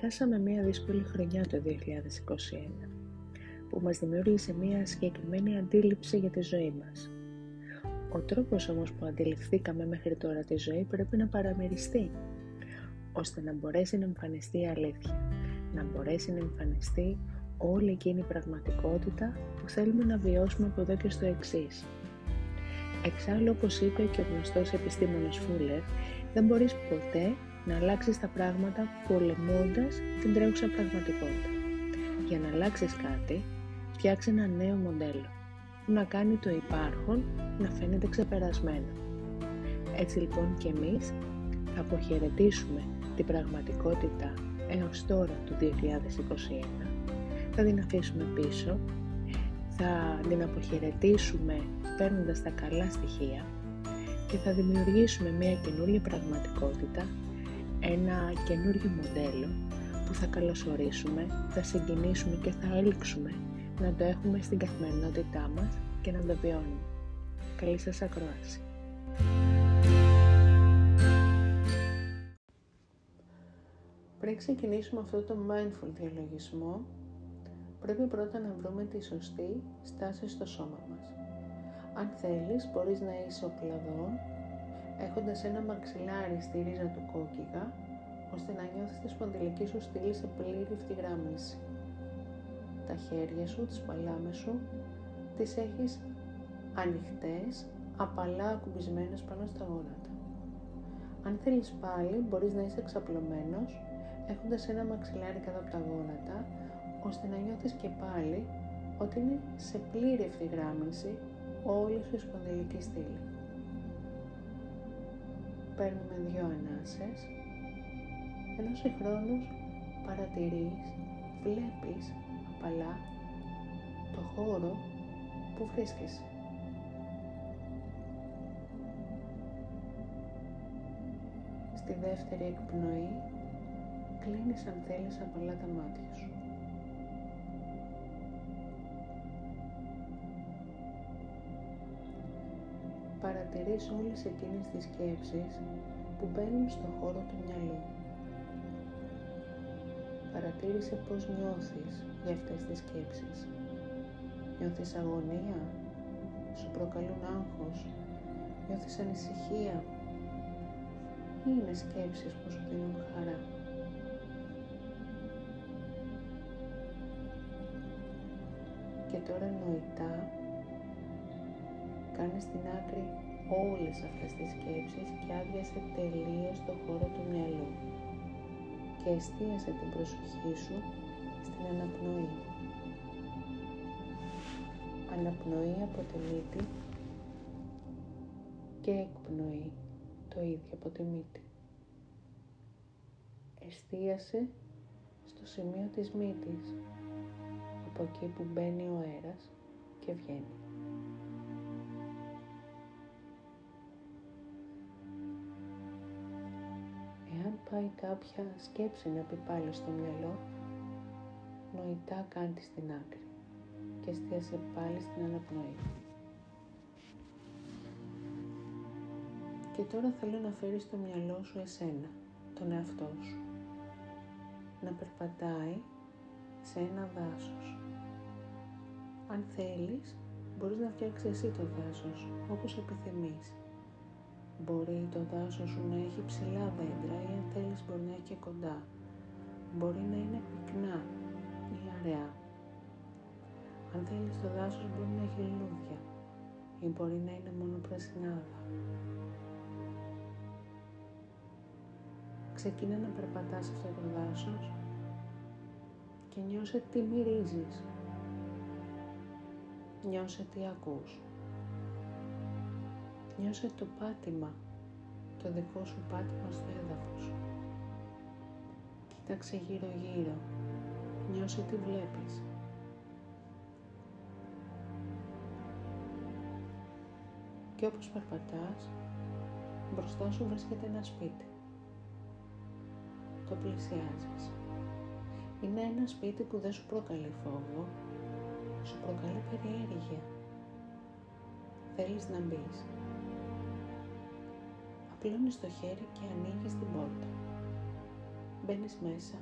Περάσαμε μια δύσκολη χρονιά το 2021 που μας δημιούργησε μια συγκεκριμένη αντίληψη για τη ζωή μας. Ο τρόπος όμως που αντιληφθήκαμε μέχρι τώρα τη ζωή πρέπει να παραμεριστεί, ώστε να μπορέσει να εμφανιστεί η αλήθεια, να μπορέσει να εμφανιστεί όλη εκείνη η πραγματικότητα που θέλουμε να βιώσουμε από εδώ και στο εξής. Εξάλλου, όπως είπε και ο γνωστός επιστήμονας Φούλερ, δεν μπορείς ποτέ να αλλάξεις τα πράγματα πολεμώντας την τρέχουσα πραγματικότητα. Για να αλλάξεις κάτι, φτιάξε ένα νέο μοντέλο που να κάνει το υπάρχον να φαίνεται ξεπερασμένο. Έτσι λοιπόν και εμείς θα αποχαιρετήσουμε την πραγματικότητα έως τώρα του 2021, θα την αφήσουμε πίσω, θα την αποχαιρετήσουμε παίρνοντας τα καλά στοιχεία και θα δημιουργήσουμε μια καινούργια πραγματικότητα, ένα καινούργιο μοντέλο που θα καλωσορίσουμε, θα συγκινήσουμε και θα έλξουμε να το έχουμε στην καθημερινότητά μας και να το βιώνουμε. Καλή σας ακρόαση. Πριν ξεκινήσουμε αυτό το mindful διαλογισμό, πρέπει πρώτα να βρούμε τη σωστή στάση στο σώμα μας. Αν θέλεις, μπορείς να είσαι ο κλαδόν, έχοντας ένα μαξιλάρι στη ρίζα του κόκκιγα, ώστε να νιώθεις τη σπονδυλική σου στήλη σε πλήρη ευθυγράμμιση τα χέρια σου, τις παλάμες σου, τις έχεις ανοιχτές, απαλά ακουμπισμένες πάνω στα γόνατα. Αν θέλεις πάλι, μπορείς να είσαι εξαπλωμένος, έχοντας ένα μαξιλάρι κάτω από τα γόνατα, ώστε να νιώθεις και πάλι ότι είναι σε πλήρη ευθυγράμμιση όλη σου η σπονδυλική στήλη. Παίρνουμε δύο ανάσες, ενώ συγχρόνως παρατηρείς, βλέπεις απαλά το χώρο που βρίσκεσαι. Στη δεύτερη εκπνοή κλείνεις αν θέλεις απαλά τα μάτια σου. Παρατηρείς όλες εκείνες τις σκέψεις που μπαίνουν στο χώρο του μυαλού. Παρατήρησε πώς νιώθεις για αυτές τις σκέψεις. Νιώθεις αγωνία, σου προκαλούν άγχος, νιώθεις ανησυχία ή είναι σκέψεις που σου δίνουν χαρά. Και τώρα νοητά κάνεις στην άκρη όλες αυτές τις σκέψεις και άδειασε τελείως το χώρο του μυαλού και εστίασε την προσοχή σου στην αναπνοή. Αναπνοή από τη μύτη και εκπνοή το ίδιο από τη μύτη. Εστίασε στο σημείο της μύτης, από εκεί που μπαίνει ο αέρας και βγαίνει. Εάν πάει κάποια σκέψη να πει πάλι στο μυαλό, νοητά κάντε στην άκρη και εστίασε πάλι στην αναπνοή. Και τώρα θέλω να φέρεις στο μυαλό σου εσένα, τον εαυτό σου. Να περπατάει σε ένα δάσος. Αν θέλεις, μπορείς να φτιάξεις εσύ το δάσος, όπως επιθυμείς. Μπορεί το δάσος σου να έχει ψηλά δέντρα ή αν θέλεις μπορεί να έχει και κοντά. Μπορεί να είναι πυκνά αν θέλεις το δάσος μπορεί να έχει λουλούδια ή μπορεί να είναι μόνο πρασινάδα. Ξεκίνα να περπατάς αυτό το δάσος και νιώσε τι μυρίζεις. Νιώσε τι ακούς. Νιώσε το πάτημα, το δικό σου πάτημα στο έδαφος. Κοίταξε γύρω γύρω Νιώσε τι βλέπεις. Και όπως περπατάς, μπροστά σου βρίσκεται ένα σπίτι. Το πλησιάζεις. Είναι ένα σπίτι που δεν σου προκαλεί φόβο, σου προκαλεί περιέργεια. Θέλεις να μπεις. Απλώνεις το χέρι και ανοίγεις την πόρτα. Μπαίνεις μέσα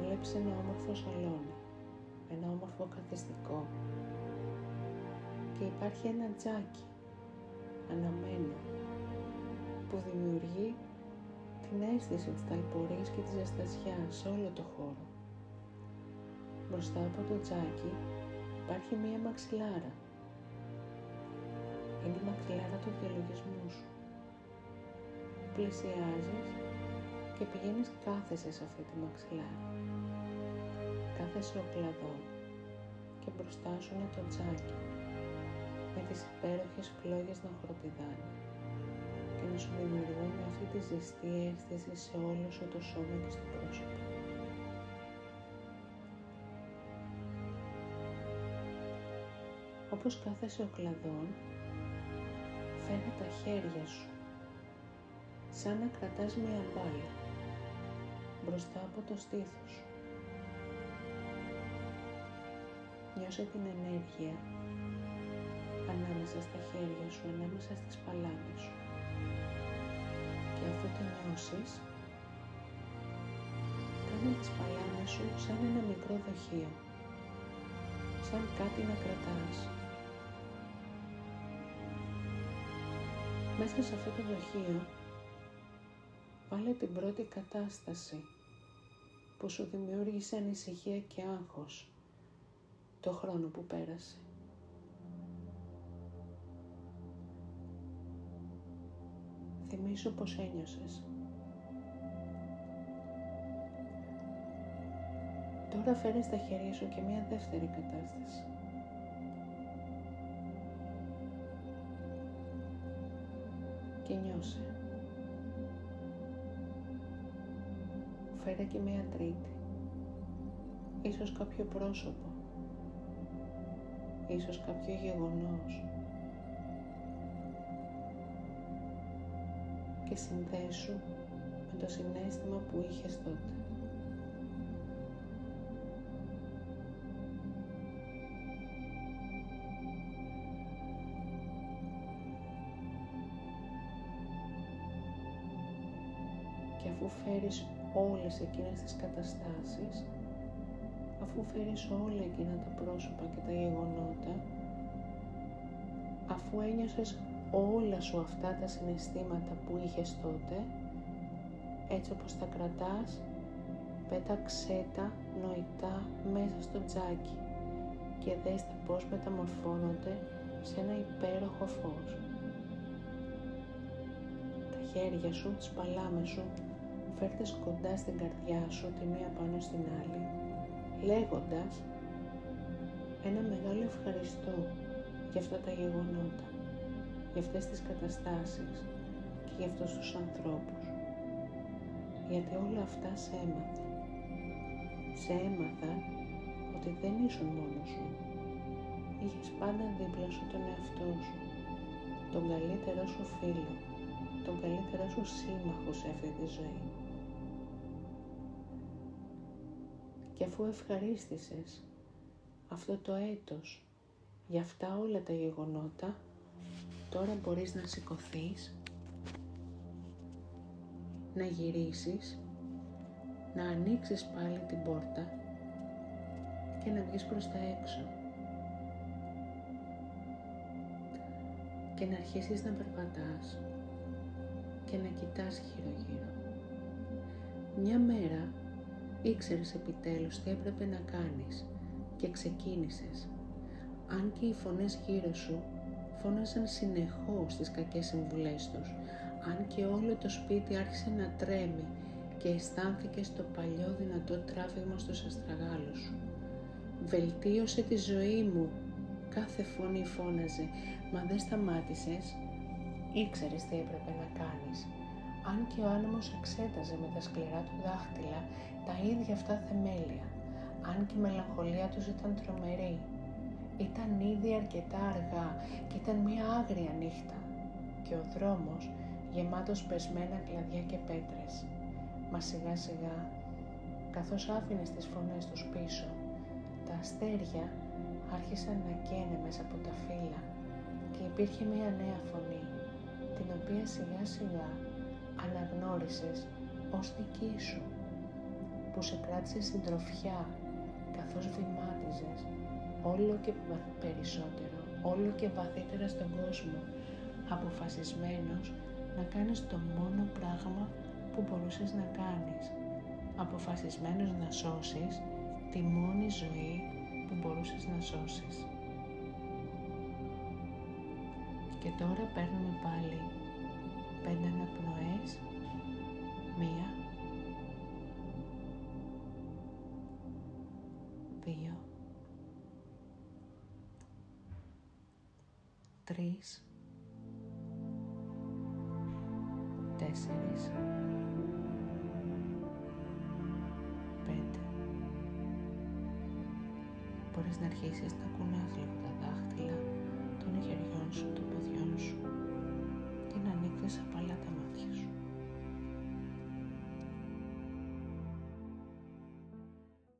βλέπεις ένα όμορφο σαλόνι, ένα όμορφο καθιστικό και υπάρχει ένα τζάκι αναμένο που δημιουργεί την αίσθηση της ταλπορίας και της ζεστασιάς σε όλο το χώρο. Μπροστά από το τζάκι υπάρχει μία μαξιλάρα. Είναι η μαξιλάρα του διαλογισμού σου. Πλησιάζεις και πηγαίνεις κάθεσαι σε αυτή τη μαξιλάρα. Κάθεσαι ο κλαδόν και μπροστά σου είναι το τζάκι με τις υπέροχες φλόγες να χοροπηδάνε και να σου δημιουργούν αυτή τη ζεστή αίσθηση σε όλο σου το σώμα και στο πρόσωπο. Όπως κάθεσαι ο κλαδόν, φέρε τα χέρια σου σαν να κρατάς μια μπάλα μπροστά από το στήθος σου. Νιώσε την ενέργεια ανάμεσα στα χέρια σου, ανάμεσα στις παλάμες σου. Και αφού το νιώσεις, κάνε τις παλάμες σου σαν ένα μικρό δοχείο, σαν κάτι να κρατάς. Μέσα σε αυτό το δοχείο, βάλε την πρώτη κατάσταση που σου δημιούργησε ανησυχία και άγχος το χρόνο που πέρασε. Θυμήσου πως ένιωσες. Τώρα φέρεις στα χέρια σου και μια δεύτερη κατάσταση. Και νιώσε. Φέρε και μια τρίτη. Ίσως κάποιο πρόσωπο. Ίσως κάποιο γεγονός. και συνδέσου με το συνέστημα που είχες τότε. Φέρεις όλες εκείνες τις καταστάσεις, αφού φέρεις όλα εκείνα τα πρόσωπα και τα γεγονότα, αφού ένιωσες όλα σου αυτά τα συναισθήματα που είχες τότε, έτσι όπως τα κρατάς, πέταξέ τα νοητά μέσα στο τζάκι και δες τα πώς μεταμορφώνονται σε ένα υπέροχο φως. Τα χέρια σου, τις παλάμες σου, φέρτες κοντά στην καρδιά σου τη μία πάνω στην άλλη, λέγοντας ένα μεγάλο ευχαριστώ για αυτά τα γεγονότα για αυτές τις καταστάσεις και για αυτούς τους ανθρώπους. Γιατί όλα αυτά σε έμαθα. Σε έμαθα ότι δεν ήσουν μόνος σου. Είχες πάντα δίπλα σου τον εαυτό σου, τον καλύτερό σου φίλο, τον καλύτερό σου σύμμαχο σε αυτή τη ζωή. Και αφού ευχαρίστησες αυτό το έτος για αυτά όλα τα γεγονότα, Τώρα μπορείς να σηκωθείς, να γυρίσεις, να ανοίξεις πάλι την πόρτα και να βγεις προς τα έξω. Και να αρχίσεις να περπατάς και να κοιτάς γύρω-γύρω. Μια μέρα ήξερες επιτέλους τι έπρεπε να κάνεις και ξεκίνησες. Αν και οι φωνές γύρω σου φώναζαν συνεχώς τις κακές συμβουλές τους, αν και όλο το σπίτι άρχισε να τρέμει και αισθάνθηκε στο παλιό δυνατό τράβηγμα στους αστραγάλους σου. «Βελτίωσε τη ζωή μου», κάθε φωνή φώναζε, «μα δεν σταμάτησες». Ήξερες τι έπρεπε να κάνεις. Αν και ο άνεμος εξέταζε με τα σκληρά του δάχτυλα τα ίδια αυτά θεμέλια, αν και η μελαγχολία τους ήταν τρομερή, ήταν ήδη αρκετά αργά και ήταν μία άγρια νύχτα και ο δρόμος γεμάτος πεσμένα κλαδιά και πέτρες. Μα σιγά σιγά, καθώς άφηνες τις φωνές τους πίσω, τα αστέρια άρχισαν να καίνε μέσα από τα φύλλα και υπήρχε μία νέα φωνή, την οποία σιγά σιγά αναγνώρισες ως δική σου, που που σε κράτησε συντροφιά καθώς βημάτιζες όλο και περισσότερο, όλο και βαθύτερα στον κόσμο, αποφασισμένος να κάνεις το μόνο πράγμα που μπορούσες να κάνεις, αποφασισμένος να σώσεις τη μόνη ζωή που μπορούσες να σώσεις. Και τώρα παίρνουμε πάλι πέντε αναπνοές, μία, δύο, τρεις, τέσσερις, πέντε. Μπορείς να αρχίσεις να κουνάς λίγο τα δάχτυλα των χεριών σου, το esa pala te.